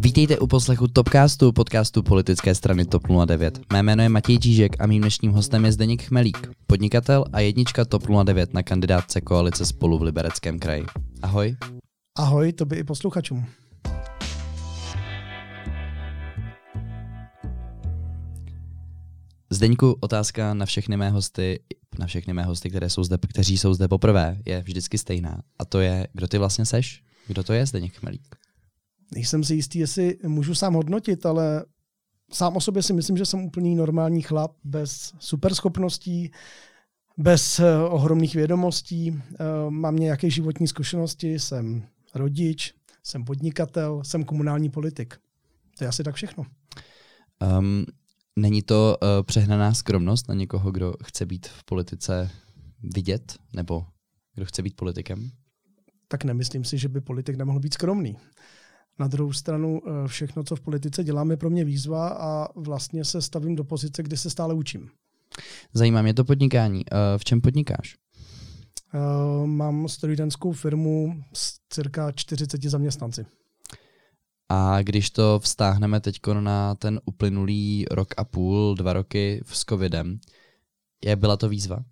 Vítejte u poslechu Topcastu, podcastu politické strany TOP 09. Mé jméno je Matěj Čížek a mým dnešním hostem je Zdeněk Chmelík, podnikatel a jednička TOP 09 na kandidátce koalice spolu v Libereckém kraji. Ahoj. Ahoj, to by i posluchačům. Zdeňku, otázka na všechny mé hosty, na všechny mé hosty, které jsou zde, kteří jsou zde poprvé, je vždycky stejná. A to je, kdo ty vlastně seš? Kdo to je Zdeněk Chmelík? Nejsem si jistý, jestli můžu sám hodnotit, ale sám o sobě si myslím, že jsem úplný normální chlap bez superschopností, bez eh, ohromných vědomostí. Eh, mám nějaké životní zkušenosti, jsem rodič, jsem podnikatel, jsem komunální politik. To je asi tak všechno. Um, není to uh, přehnaná skromnost na někoho, kdo chce být v politice vidět, nebo kdo chce být politikem? Tak nemyslím si, že by politik nemohl být skromný. Na druhou stranu všechno, co v politice dělám, je pro mě výzva a vlastně se stavím do pozice, kdy se stále učím. Zajímá mě to podnikání. V čem podnikáš? Uh, mám strojidenskou firmu s cirka 40 zaměstnanci. A když to vztáhneme teď na ten uplynulý rok a půl, dva roky s covidem, je byla to výzva?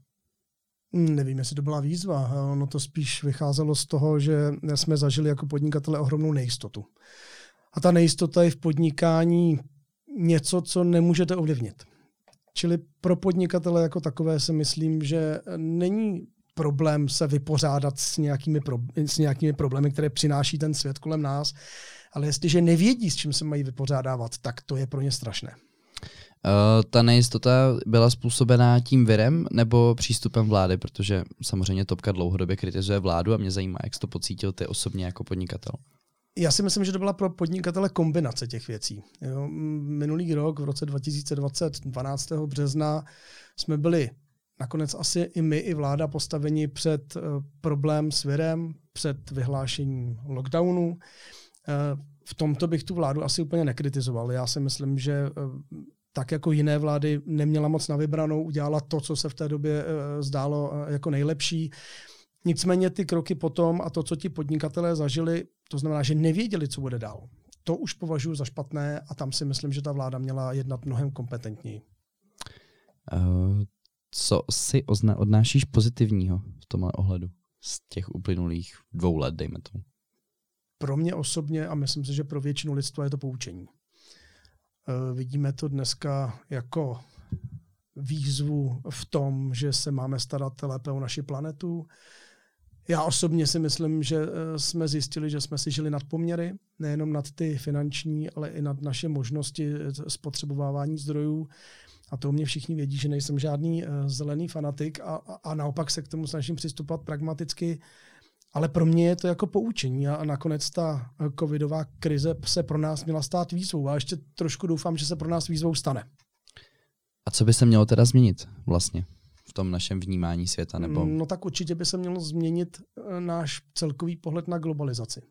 Nevím, jestli to byla výzva. Ono to spíš vycházelo z toho, že jsme zažili jako podnikatele ohromnou nejistotu. A ta nejistota je v podnikání něco, co nemůžete ovlivnit. Čili pro podnikatele jako takové si myslím, že není problém se vypořádat s nějakými, pro, s nějakými problémy, které přináší ten svět kolem nás, ale jestliže nevědí, s čím se mají vypořádávat, tak to je pro ně strašné. Uh, ta nejistota byla způsobená tím virem nebo přístupem vlády, protože samozřejmě Topka dlouhodobě kritizuje vládu a mě zajímá, jak jsi to pocítil ty osobně jako podnikatel. Já si myslím, že to byla pro podnikatele kombinace těch věcí. Jo, minulý rok, v roce 2020, 12. března, jsme byli nakonec asi i my, i vláda postaveni před uh, problém s virem, před vyhlášením lockdownu. Uh, v tomto bych tu vládu asi úplně nekritizoval. Já si myslím, že tak jako jiné vlády neměla moc na vybranou, udělala to, co se v té době zdálo jako nejlepší. Nicméně ty kroky potom a to, co ti podnikatelé zažili, to znamená, že nevěděli, co bude dál. To už považuji za špatné a tam si myslím, že ta vláda měla jednat mnohem kompetentněji. Uh, co si odnášíš pozitivního v tomhle ohledu z těch uplynulých dvou let, dejme tomu? Pro mě osobně a myslím si, že pro většinu lidstva je to poučení. Uh, vidíme to dneska jako výzvu v tom, že se máme starat lépe o naši planetu, já osobně si myslím, že eh, jsme zjistili, že jsme si žili nad poměry, nejenom nad ty finanční, ale i nad naše možnosti eh, spotřebovávání zdrojů. A to mě všichni vědí, že nejsem žádný zelený fanatik a, a naopak se k tomu snažím přistupovat pragmaticky. Ale pro mě je to jako poučení a, nakonec ta covidová krize se pro nás měla stát výzvou a ještě trošku doufám, že se pro nás výzvou stane. A co by se mělo teda změnit vlastně? tom našem vnímání světa? Nebo... No tak určitě by se mělo změnit eh, náš celkový pohled na globalizaci.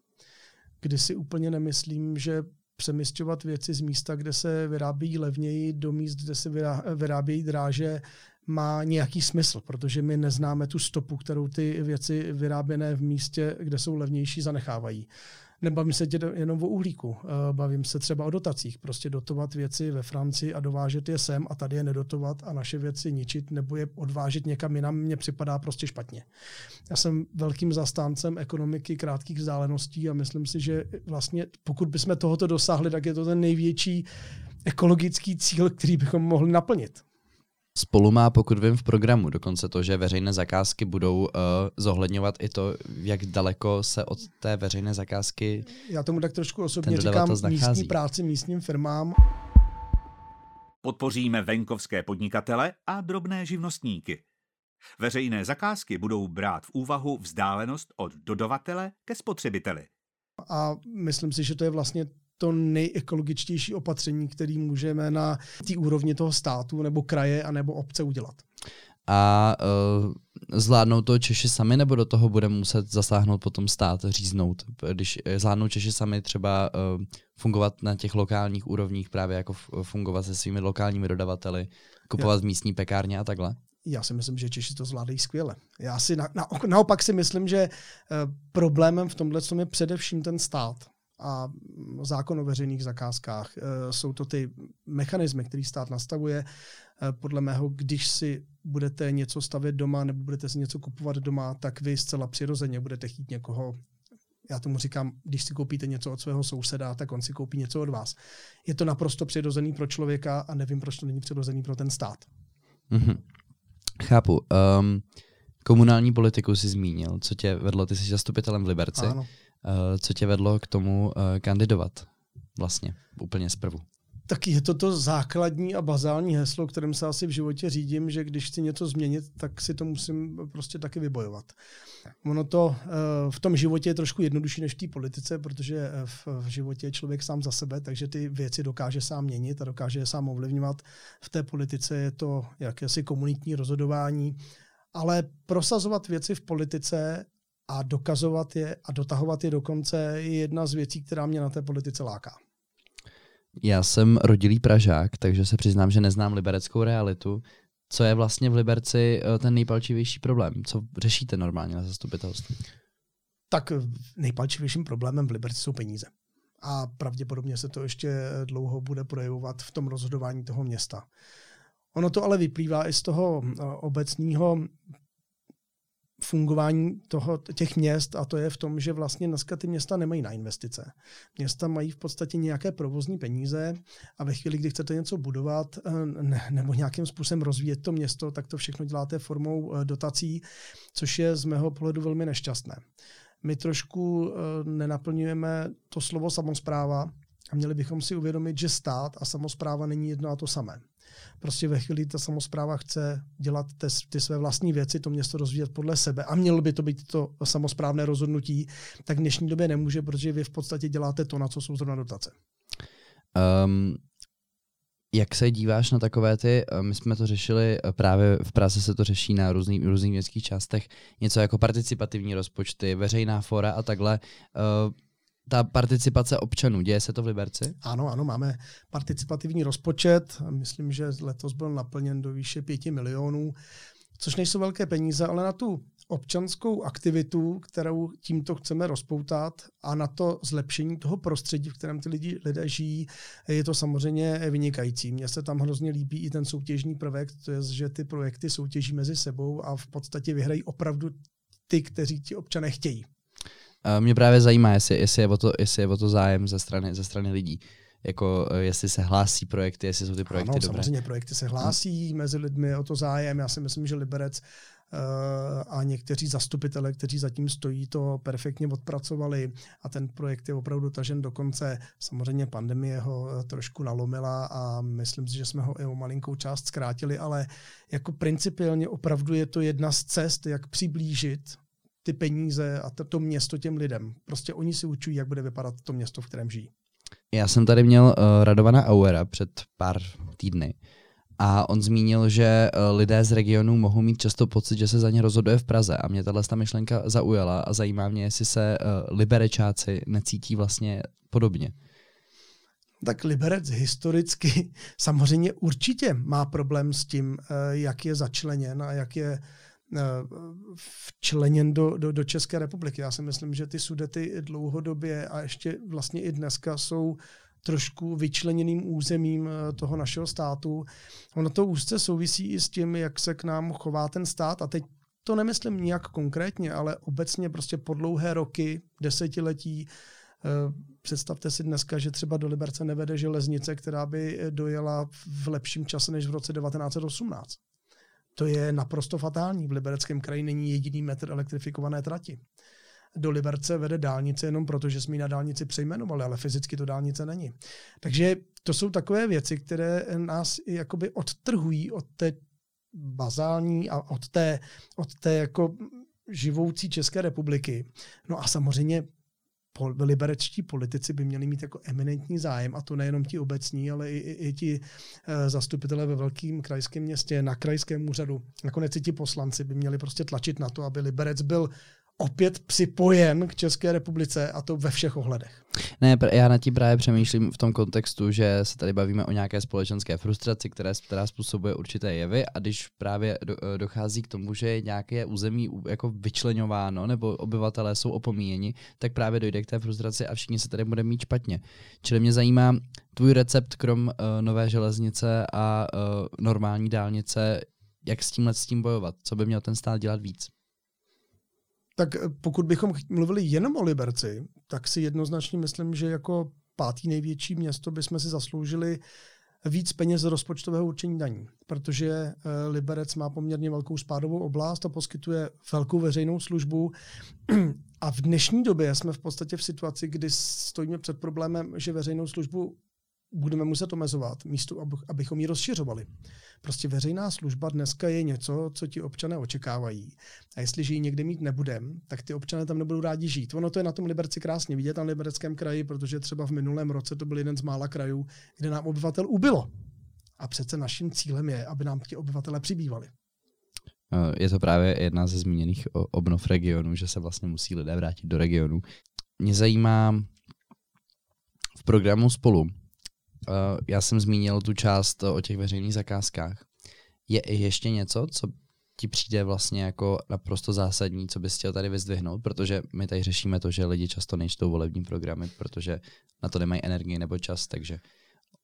Kdy si úplně nemyslím, že přemysťovat věci z místa, kde se vyrábí levněji, do míst, kde se vyrábějí dráže, má nějaký smysl, protože my neznáme tu stopu, kterou ty věci vyráběné v místě, kde jsou levnější, zanechávají. Nebavím se jenom o uhlíku, eh, bavím se třeba o dotacích. Prostě dotovat věci ve Francii a dovážet je sem a tady je nedotovat a naše věci ničit nebo je odvážet někam jinam, mně připadá prostě špatně. Já jsem velkým zastáncem ekonomiky krátkých vzdáleností a myslím si, že vlastně pokud bychom tohoto dosáhli, tak je to ten největší ekologický cíl, který bychom mohli naplnit. Spolu má, pokud vím, v programu dokonce to, že veřejné zakázky budou uh, zohledňovat i to, jak daleko se od té veřejné zakázky Já tomu tak trošku osobně říkám místní práci místním firmám. Podpoříme venkovské podnikatele a drobné živnostníky. Veřejné zakázky budou brát v úvahu vzdálenost od dodavatele ke spotřebiteli. A myslím si, že to je vlastně to nejekologičtější opatření, který můžeme na té úrovni toho státu nebo kraje a nebo obce udělat. A uh, zvládnou to Češi sami, nebo do toho bude muset zasáhnout potom stát, říznout? Když zvládnou Češi sami třeba uh, fungovat na těch lokálních úrovních, právě jako fungovat se svými lokálními dodavateli, kupovat Já. místní pekárně a takhle? Já si myslím, že Češi to zvládají skvěle. Já si na, na, naopak si myslím, že problémem v tomhle je především ten stát a zákon o veřejných zakázkách. Jsou to ty mechanismy, který stát nastavuje. Podle mého, když si budete něco stavět doma nebo budete si něco kupovat doma, tak vy zcela přirozeně budete chtít někoho já tomu říkám, když si koupíte něco od svého souseda, tak on si koupí něco od vás. Je to naprosto přirozený pro člověka a nevím, proč to není přirozený pro ten stát. Mm-hmm. Chápu. Um, komunální politiku si zmínil. Co tě vedlo? Ty jsi zastupitelem v Liberci. Ano. Uh, co tě vedlo k tomu uh, kandidovat vlastně úplně zprvu? Tak je to to základní a bazální heslo, kterým se asi v životě řídím, že když chci něco změnit, tak si to musím prostě taky vybojovat. Ono to eh, v tom životě je trošku jednodušší než v té politice, protože eh, v životě je člověk sám za sebe, takže ty věci dokáže sám měnit a dokáže je sám ovlivňovat. V té politice je to jakési komunitní rozhodování, ale prosazovat věci v politice a dokazovat je a dotahovat je do konce je jedna z věcí, která mě na té politice láká. Já jsem rodilý Pražák, takže se přiznám, že neznám libereckou realitu. Co je vlastně v Liberci eh, ten nejpalčivější problém? Co řešíte normálně na zastupitelství? Tak nejpalčivějším problémem v Liberci jsou peníze. A pravděpodobně se to ještě dlouho bude projevovat v tom rozhodování toho města. Ono to ale vyplývá i z toho eh, obecního fungování toho, těch měst a to je v tom, že vlastně dneska ty města nemají na investice. Města mají v podstatě nějaké provozní peníze a ve chvíli, kdy chcete něco budovat eh, ne, nebo nějakým způsobem rozvíjet to město, tak to všechno děláte formou eh, dotací, což je z mého pohledu velmi nešťastné. My trošku eh, nenaplňujeme to slovo samozpráva a měli bychom si uvědomit, že stát a samozpráva není jedno a to samé. Prostě ve chvíli ta samozpráva chce dělat ty, ty své vlastní věci, to město rozvíjet podle sebe a mělo by to být to samozprávné rozhodnutí, tak v dnešní době nemůže, protože vy v podstatě děláte to, na co jsou zrovna dotace. Um, jak se díváš na takové ty, eh, my jsme to řešili, eh, právě v Praze se to řeší na různých, různých městských částech, něco jako participativní rozpočty, veřejná fora a takhle. Uh, ta participace občanů. Děje se to v Liberci? Ano, ano, máme participativní rozpočet. Myslím, že letos byl naplněn do výše pěti milionů, což nejsou velké peníze, ale na tu občanskou aktivitu, kterou tímto chceme rozpoutat a na to zlepšení toho prostředí, v kterém ty lidi, lidé žijí, je to samozřejmě vynikající. Mně se tam hrozně líbí i ten soutěžní prvek, to je, že ty projekty soutěží mezi sebou a v podstatě vyhrají opravdu ty, kteří ti občané chtějí. Mě právě zajímá, jestli, jestli, je o to, jestli je o to zájem ze strany, ze strany lidí. Jako eh, jestli se hlásí projekty, jestli jsou ty projekty ano, dobré. samozřejmě projekty se hlásí, hmm. mezi lidmi o to zájem. Já si myslím, že Liberec uh, a někteří zastupitele, kteří zatím stojí, to perfektně odpracovali a ten projekt je opravdu tažen do konce. Samozřejmě pandemie ho eh, trošku nalomila a myslím si, že jsme ho i o malinkou část zkrátili, ale jako principiálně opravdu je to jedna z cest, jak přiblížit ty peníze a to, to město těm lidem. Prostě oni si učují, jak bude vypadat to město, v kterém žijí. Já jsem tady měl uh, Radovana Auera před pár týdny a on zmínil, že uh, lidé z regionu mohou mít často pocit, že se za ně rozhoduje v Praze a mě tahle myšlenka zaujala a zajímá mě, jestli se uh, liberečáci necítí vlastně podobně. Tak Liberec historicky samozřejmě určitě má problém s tím, jak je začleněn a jak je Eh, včleněn do, do, do České republiky. Já si myslím, že ty sudety dlouhodobě a ještě vlastně i dneska jsou trošku vyčleněným územím eh, toho našeho státu. Ono to úzce souvisí i s tím, jak se k nám chová ten stát a teď to nemyslím nijak konkrétně, ale obecně prostě po dlouhé roky, desetiletí, eh, Představte si dneska, že třeba do Liberce nevede železnice, která by dojela v lepším čase než v roce 1918. To je naprosto fatální. V Libereckém kraji není jediný metr elektrifikované trati. Do Liberce vede dálnice jenom proto, že jsme ji na dálnici přejmenovali, ale fyzicky to dálnice není. Takže to jsou takové věci, které nás jakoby odtrhují od té bazální a od té, od té jako živoucí České republiky. No a samozřejmě liberečtí politici by měli mít jako eminentní zájem, a to nejenom ti obecní, ale i, i, i ti e, zastupitelé ve velkém krajském městě, na krajském úřadu, nakonec i ti poslanci by měli prostě tlačit na to, aby Liberec byl opět připojen k České republice a to ve všech ohledech. Ne, já na tím právě přemýšlím v tom kontextu, že se tady bavíme o nějaké společenské frustraci, které, která způsobuje určité jevy a když právě eh, dochází k tomu, že je nějaké území jako vyčleňováno nebo obyvatelé jsou opomíjeni, tak právě dojde k té frustraci a všichni se tady bude mít špatně. Čili mě zajímá tvůj recept krom uh, nové železnice a uh, normální dálnice, jak s tímhle s tím bojovat, co by měl ten stát dělat víc tak eh, pokud bychom mluvili jenom o Liberci, tak si jednoznačně myslím, že jako pátý největší město bychom si zasloužili víc peněz z rozpočtového určení daní, protože eh, Liberec má poměrně velkou spádovou oblast a poskytuje velkou veřejnou službu. A v dnešní době jsme v podstatě v situaci, kdy stojíme před problémem, že veřejnou službu budeme muset omezovat, místo abychom ji rozšiřovali. Prostě veřejná služba dneska je něco, co ti občané očekávají. A jestliže ji někde mít nebudem, tak ty občané tam nebudou rádi žít. Ono to je na tom Liberci krásně vidět, na Libereckém kraji, protože třeba v minulém roce to byl jeden z mála krajů, kde nám obyvatel ubylo. A přece naším cílem je, aby nám ti obyvatele přibývali. Je to právě jedna ze zmíněných obnov regionu, že se vlastně musí lidé vrátit do regionu. Mě zajímá v programu spolu, já jsem zmínil tu část o těch veřejných zakázkách. Je ještě něco, co ti přijde vlastně jako naprosto zásadní, co bys chtěl tady vyzdvihnout, protože my tady řešíme to, že lidi často nejsou volební programy, protože na to nemají energii nebo čas, takže...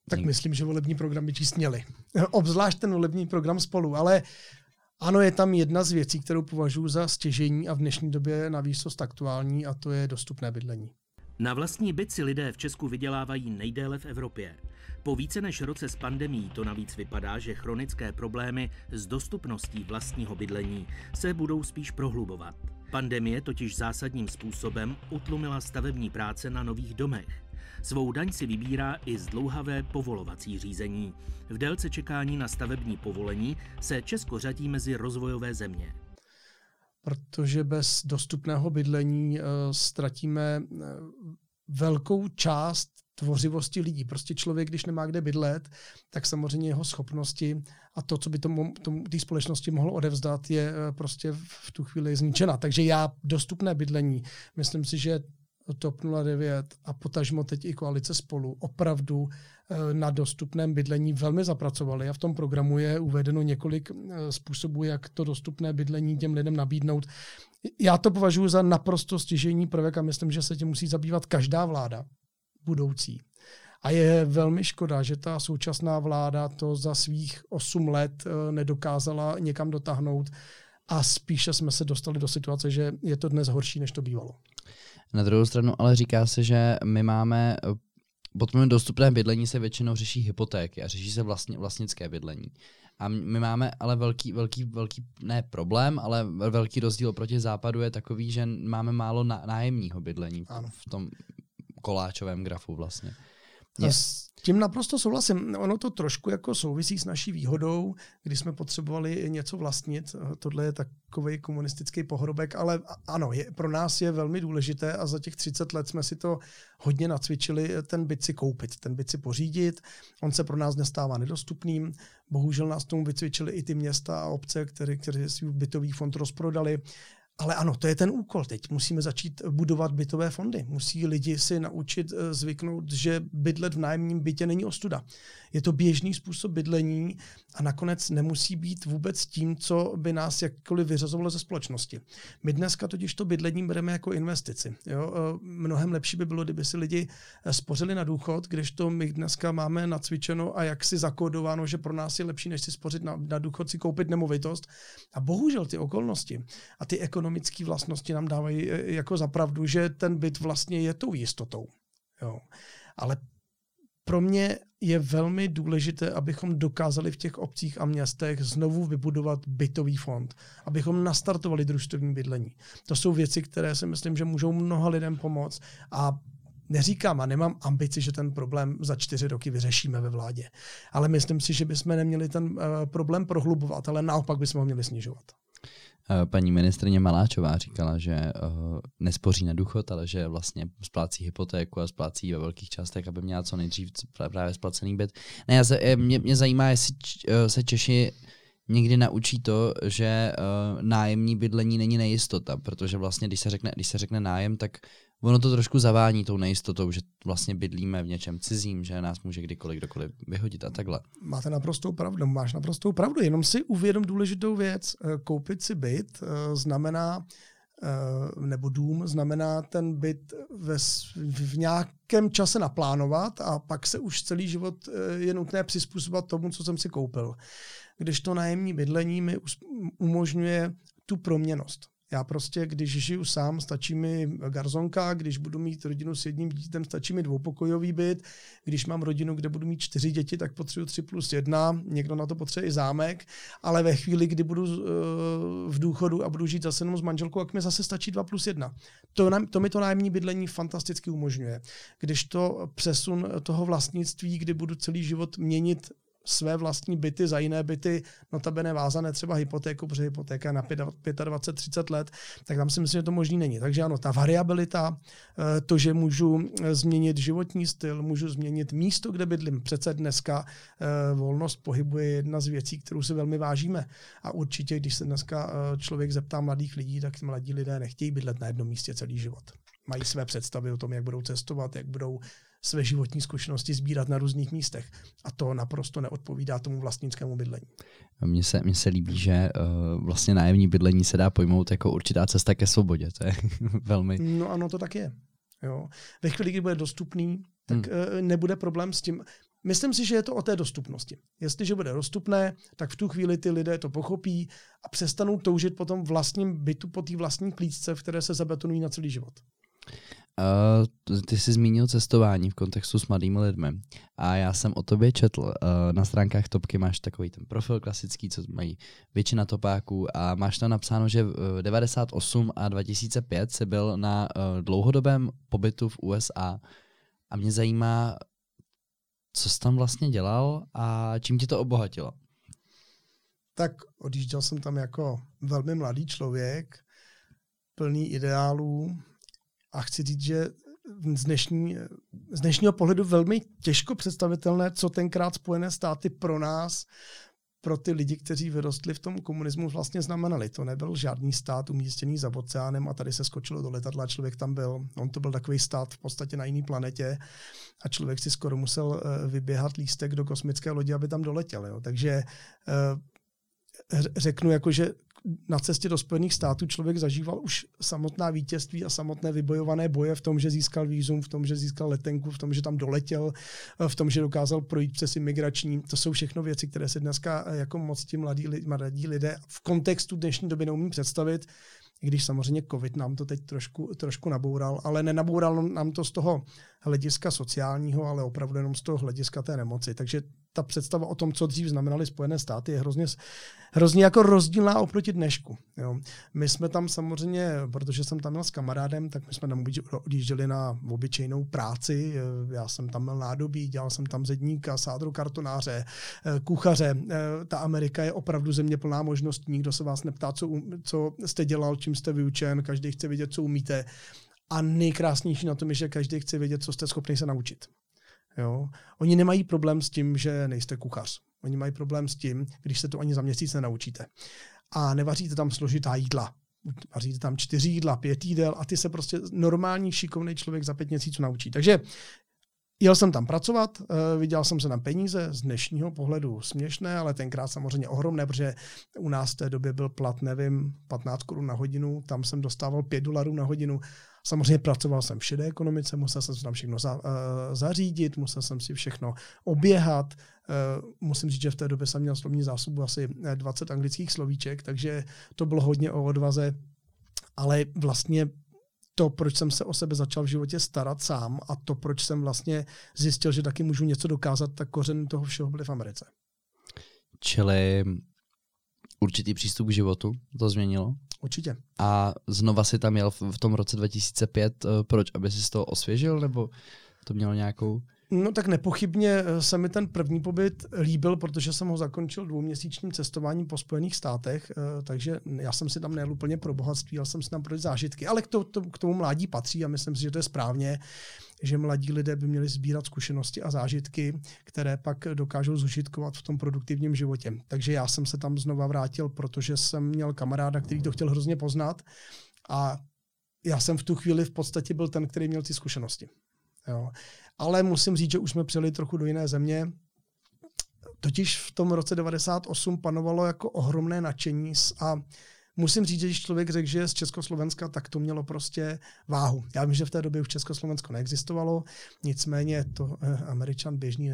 Tak myslím, že volební programy číst měli. Obzvlášť ten volební program spolu, ale ano, je tam jedna z věcí, kterou považuji za stěžení a v dnešní době na výsost aktuální a to je dostupné bydlení. Na vlastní si lidé v Česku vydělávají nejdéle v Evropě. Po více než roce s pandemí to navíc vypadá, že chronické problémy s dostupností vlastního bydlení se budou spíš prohlubovat. Pandemie totiž zásadním způsobem utlumila stavební práce na nových domech. Svou daň si vybírá i zdlouhavé povolovací řízení. V délce čekání na stavební povolení se Česko řadí mezi rozvojové země protože bez dostupného bydlení uh, ztratíme uh, velkou část tvořivosti lidí. Prostě člověk, když nemá kde bydlet, tak samozřejmě jeho schopnosti a to, co by tomu, tomu té společnosti mohlo odevzdat, je uh, prostě v tu chvíli zničena. Takže já dostupné bydlení, myslím si, že TOP 09 a potažmo teď i koalice spolu opravdu eh, na dostupném bydlení velmi zapracovali a v tom programu je uvedeno několik eh, způsobů, jak to dostupné bydlení těm lidem nabídnout. Já to považuji za naprosto stěžení prvek a myslím, že se tím musí zabývat každá vláda budoucí. A je velmi škoda, že ta současná vláda to za svých 8 let eh, nedokázala někam dotáhnout a spíše jsme se dostali do situace, že je to dnes horší, než to bývalo. Na druhou stranu ale říká se, že my máme pod dostupné bydlení se většinou řeší hypotéky a řeší se vlastně, vlastnické bydlení. A my máme ale velký, velký, velký, ne problém, ale velký rozdíl oproti západu je takový, že máme málo nájemního bydlení ano. v tom koláčovém grafu vlastně. Je. S tím naprosto souhlasím. Ono to trošku jako souvisí s naší výhodou, kdy jsme potřebovali něco vlastnit. Tohle je takový komunistický pohrobek, ale ano, je, pro nás je velmi důležité a za těch 30 let jsme si to hodně nacvičili, ten byt si koupit, ten byt si pořídit. On se pro nás nestává nedostupným. Bohužel nás tomu vycvičili i ty města a obce, které, které bytový fond rozprodali. Ale ano, to je ten úkol teď. Musíme začít budovat bytové fondy. Musí lidi si naučit eh, zvyknout, že bydlet v nájemním bytě není ostuda. Je to běžný způsob bydlení a nakonec nemusí být vůbec tím, co by nás jakkoliv vyřazovalo ze společnosti. My dneska totiž to bydlení bereme jako investici. Jo? Eh, mnohem lepší by bylo, kdyby si lidi eh, spořili na důchod, když to my dneska máme nacvičeno a jak si zakódováno, že pro nás je lepší, než si spořit na, na důchod, si koupit nemovitost. A bohužel ty okolnosti a ty ekonomické vlastnosti nám dávají eh, jako zapravdu, že ten byt vlastně je tou jistotou. Jo. Ale pro mě je velmi důležité, abychom dokázali v těch obcích a městech znovu vybudovat bytový fond, abychom nastartovali družstevní bydlení. To jsou věci, které si myslím, že můžou mnoha lidem pomoct a neříkám a nemám ambici, že ten problém za čtyři roky vyřešíme ve vládě. Ale myslím si, že bychom neměli ten uh, problém prohlubovat, ale naopak bychom ho měli snižovat. Eh, paní ministrině Maláčová říkala, že uh, nespoří na důchod, ale že vlastně splácí hypotéku a splácí ve velkých částech, aby měla co nejdřív právě splacený byt. Ne, já se, mě, mě zajímá, jestli se Češi někdy naučí to, že nájemní bydlení není nejistota, protože vlastně, když se řekne, když se řekne nájem, tak ono to trošku zavání tou nejistotou, že vlastně bydlíme v něčem cizím, že nás může kdykoliv kdokoliv vyhodit a takhle. Máte naprostou pravdu, máš naprostou pravdu, jenom si uvědom důležitou věc. Eh, koupit si byt eh, znamená nebo dům, znamená ten byt ve, v nějakém čase naplánovat a pak se už celý život je nutné přizpůsobovat tomu, co jsem si koupil když to nájemní bydlení mi umožňuje tu proměnost. Já prostě, když žiju sám, stačí mi garzonka, když budu mít rodinu s jedním dítětem, stačí mi dvoupokojový byt, když mám rodinu, kde budu mít čtyři děti, tak potřebuji tři plus jedna, někdo na to potřebuje i zámek, ale ve chvíli, kdy budu uh, v důchodu a budu žít zase jenom s manželkou, tak mi zase stačí dva plus jedna. To, to mi to nájemní bydlení fantasticky umožňuje. Když to přesun toho vlastnictví, kdy budu celý život měnit své vlastní byty za jiné byty, notabene vázané třeba hypotéku, protože hypotéka na 25-30 let, tak tam si myslím, že to možný není. Takže ano, ta variabilita, eh, to, že můžu eh, změnit životní styl, můžu změnit místo, kde bydlím. Přece dneska eh, volnost pohybu je jedna z věcí, kterou si velmi vážíme. A určitě, když se dneska člověk zeptá mladých lidí, tak mladí lidé nechtějí bydlet na jednom místě celý život. Mají své představy o tom, jak budou cestovat, jak budou své životní zkušenosti sbírat na různých místech. A to naprosto neodpovídá tomu vlastnickému bydlení. Mně se, mně se líbí, že uh, vlastně nájemní bydlení se dá pojmout jako určitá cesta ke svobodě. To je velmi... No ano, to tak je. Jo. Ve chvíli, kdy bude dostupný, tak hmm. uh, nebude problém s tím. Myslím si, že je to o té dostupnosti. Jestliže bude dostupné, tak v tu chvíli ty lidé to pochopí a přestanou toužit po tom vlastním bytu, po té vlastní klíčce, v které se zabetonují na celý život. Uh, ty jsi zmínil cestování v kontextu s mladými lidmi a já jsem o tobě četl. Uh, na stránkách Topky máš takový ten profil klasický, co mají většina topáků a máš tam napsáno, že v 98 a 2005 jsi byl na uh, dlouhodobém pobytu v USA a mě zajímá, co jsi tam vlastně dělal a čím tě to obohatilo? Tak odjížděl jsem tam jako velmi mladý člověk, plný ideálů, a chci říct, že z, dnešní, z dnešního pohledu velmi těžko představitelné, co tenkrát Spojené státy pro nás, pro ty lidi, kteří vyrostli v tom komunismu, vlastně znamenali. To nebyl žádný stát umístěný za oceánem a tady se skočilo do letadla člověk tam byl. On to byl takový stát v podstatě na jiné planetě a člověk si skoro musel eh, vyběhat lístek do kosmické lodi, aby tam doletěl. Jo. Takže eh, řeknu jako, že na cestě do Spojených států člověk zažíval už samotná vítězství a samotné vybojované boje v tom, že získal výzum, v tom, že získal letenku, v tom, že tam doletěl, v tom, že dokázal projít přes imigrační. To jsou všechno věci, které se dneska eh, jako moc ti mladí, mladí lidé v kontextu dnešní doby neumí představit i když samozřejmě covid nám to teď trošku, trošku naboural, ale nenaboural nám to z toho hlediska sociálního, ale opravdu jenom z toho hlediska té nemoci. Takže ta představa o tom, co dřív znamenaly Spojené státy, je hrozně, hrozně jako rozdílná oproti dnešku. Jo. My jsme tam samozřejmě, protože jsem tam měl s kamarádem, tak my jsme tam odjížděli na obyčejnou práci. Já jsem tam měl nádobí, dělal jsem tam zedníka, sádru kartonáře, eh, kuchaře. Eh, ta Amerika je opravdu země plná možností. Nikdo se vás neptá, co, co jste dělal, čím jste vyučen, každý chce vědět, co umíte. A nejkrásnější na tom je, že každý chce vědět, co jste schopný se naučit. Jo? Oni nemají problém s tím, že nejste kuchař. Oni mají problém s tím, když se to ani za měsíc nenaučíte. A nevaříte tam složitá jídla. Vaříte tam čtyři jídla, pět jídel a ty se prostě normální šikovný člověk za pět měsíců naučí. Takže Jel jsem tam pracovat, uh, viděl jsem se na peníze, z dnešního pohledu směšné, ale tenkrát samozřejmě ohromné, protože u nás v té době byl plat, nevím, 15 korun na hodinu, tam jsem dostával 5 dolarů na hodinu Samozřejmě pracoval jsem v šedé ekonomice, musel jsem si tam všechno za, uh, zařídit, musel jsem si všechno oběhat. Uh, musím říct, že v té době jsem měl slovní zásobu asi 20 anglických slovíček, takže to bylo hodně o odvaze. Ale vlastně to, proč jsem se o sebe začal v životě starat sám a to, proč jsem vlastně zjistil, že taky můžu něco dokázat, tak kořen toho všeho byly v Americe. Čili určitý přístup k životu to změnilo? Určitě. A znova si tam jel v, tom roce 2005, uh, eh, proč? Aby si z toho osvěžil, nebo to mělo nějakou... No tak nepochybně eh, se mi ten první pobyt líbil, protože jsem ho zakončil dvouměsíčním cestováním po Spojených státech, eh, takže já jsem si tam nejel úplně pro bohatství, ale jsem si tam pro zážitky. Ale k, to, to, k tomu mládí patří a myslím si, že to je správně, že mladí lidé by měli sbírat zkušenosti a zážitky, které pak dokážou zužitkovat v tom produktivním životě. Takže já jsem se tam znova vrátil, protože jsem měl kamaráda, který to chtěl hrozně poznat a já jsem v tu chvíli v podstatě byl ten, který měl ty zkušenosti. Jo. Ale musím říct, že už jsme přijeli trochu do jiné země. Totiž v tom roce 98 panovalo jako ohromné nadšení a musím říct, že když člověk řekl, že z Československa, tak to mělo prostě váhu. Já vím, že v té době už Československo neexistovalo, nicméně to eh, američan běžný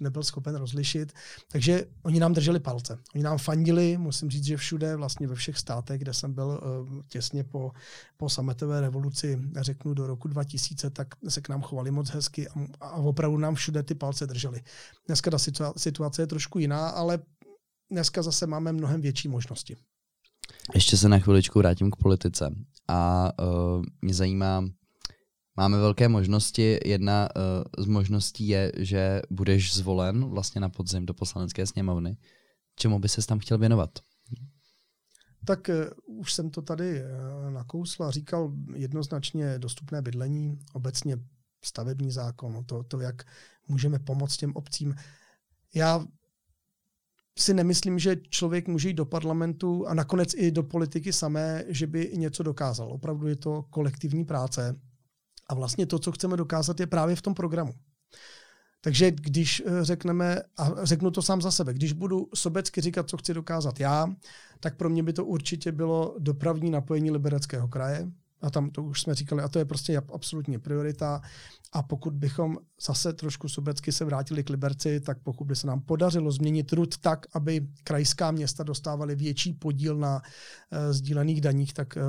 nebyl schopen rozlišit, takže oni nám drželi palce. Oni nám fandili, musím říct, že všude, vlastně ve všech státech, kde jsem byl eh, těsně po, po sametové revoluci, řeknu do roku 2000, tak se k nám chovali moc hezky a, a opravdu nám všude ty palce drželi. Dneska ta situace je trošku jiná, ale dneska zase máme mnohem větší možnosti. Ještě se na chviličku vrátím k politice. A uh, mě zajímá, máme velké možnosti. Jedna uh, z možností je, že budeš zvolen vlastně na podzim do poslanecké sněmovny. Čemu by ses tam chtěl věnovat? Tak uh, už jsem to tady uh, nakousl a říkal jednoznačně dostupné bydlení, obecně stavební zákon, to, to, jak můžeme pomoct těm obcím. Já si nemyslím, že člověk může jít do parlamentu a nakonec i do politiky samé, že by něco dokázal. Opravdu je to kolektivní práce. A vlastně to, co chceme dokázat, je právě v tom programu. Takže když eh, řekneme, a řeknu to sám za sebe, když budu sobecky říkat, co chci dokázat já, tak pro mě by to určitě bylo dopravní napojení Libereckého kraje, a tam to už jsme říkali, a to je prostě absolutně priorita. A pokud bychom zase trošku sobecky se vrátili k Liberci, tak pokud by se nám podařilo změnit RUD tak, aby krajská města dostávaly větší podíl na uh, sdílených daních, tak uh,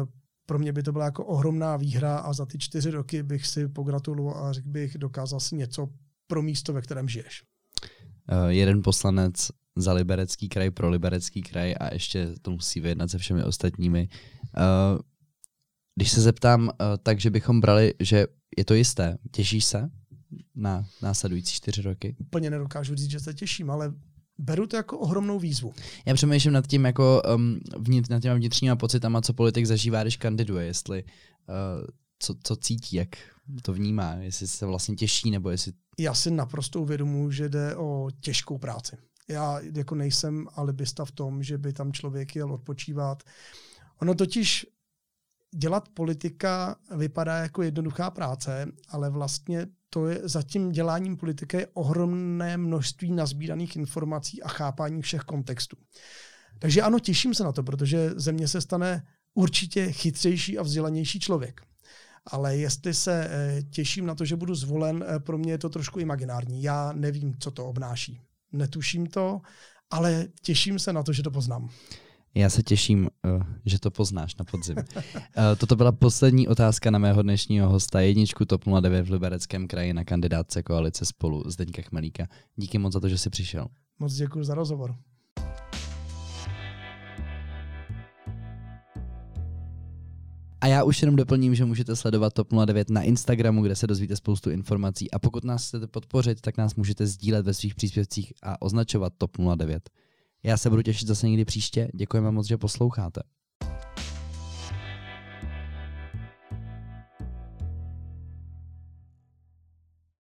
pro mě by to byla jako ohromná výhra a za ty čtyři roky bych si pogratuloval a řekl bych, dokázal si něco pro místo, ve kterém žiješ. Uh, jeden poslanec za liberecký kraj pro liberecký kraj a ještě to musí vyjednat se všemi ostatními. Uh, když se zeptám, uh, tak, že bychom brali, že je to jisté, těšíš se na následující čtyři roky? Úplně nedokážu říct, že se těším, ale beru to jako ohromnou výzvu. Já přemýšlím nad tím, jako um, vnitř, nad těma vnitřníma pocitama, co politik zažívá, když kandiduje, jestli uh, co, co cítí, jak to vnímá, jestli se vlastně těší, nebo jestli... Já si naprosto uvědomuji, že jde o těžkou práci. Já jako nejsem alibista v tom, že by tam člověk jel odpočívat. Ono totiž dělat politika vypadá jako jednoduchá práce, ale vlastně to je za tím děláním politiky je ohromné množství nazbíraných informací a chápání všech kontextů. Takže ano, těším se na to, protože země se stane určitě chytřejší a vzdělanější člověk. Ale jestli se eh, těším na to, že budu zvolen, eh, pro mě je to trošku imaginární. Já nevím, co to obnáší. Netuším to, ale těším se na to, že to poznám. Já se těším, že to poznáš na podzim. Uh, toto byla poslední otázka na mého dnešního hosta, jedničku TOP 09 v Libereckém kraji na kandidátce koalice spolu Zdeňka Chmelíka. Díky moc za to, že jsi přišel. Moc děkuji za rozhovor. A já už jenom doplním, že můžete sledovat TOP 09 na Instagramu, kde se dozvíte spoustu informací. A pokud nás chcete podpořit, tak nás můžete sdílet ve svých příspěvcích a označovat TOP 09. Já se budu těšit zase někdy příště. Děkujeme moc, že posloucháte.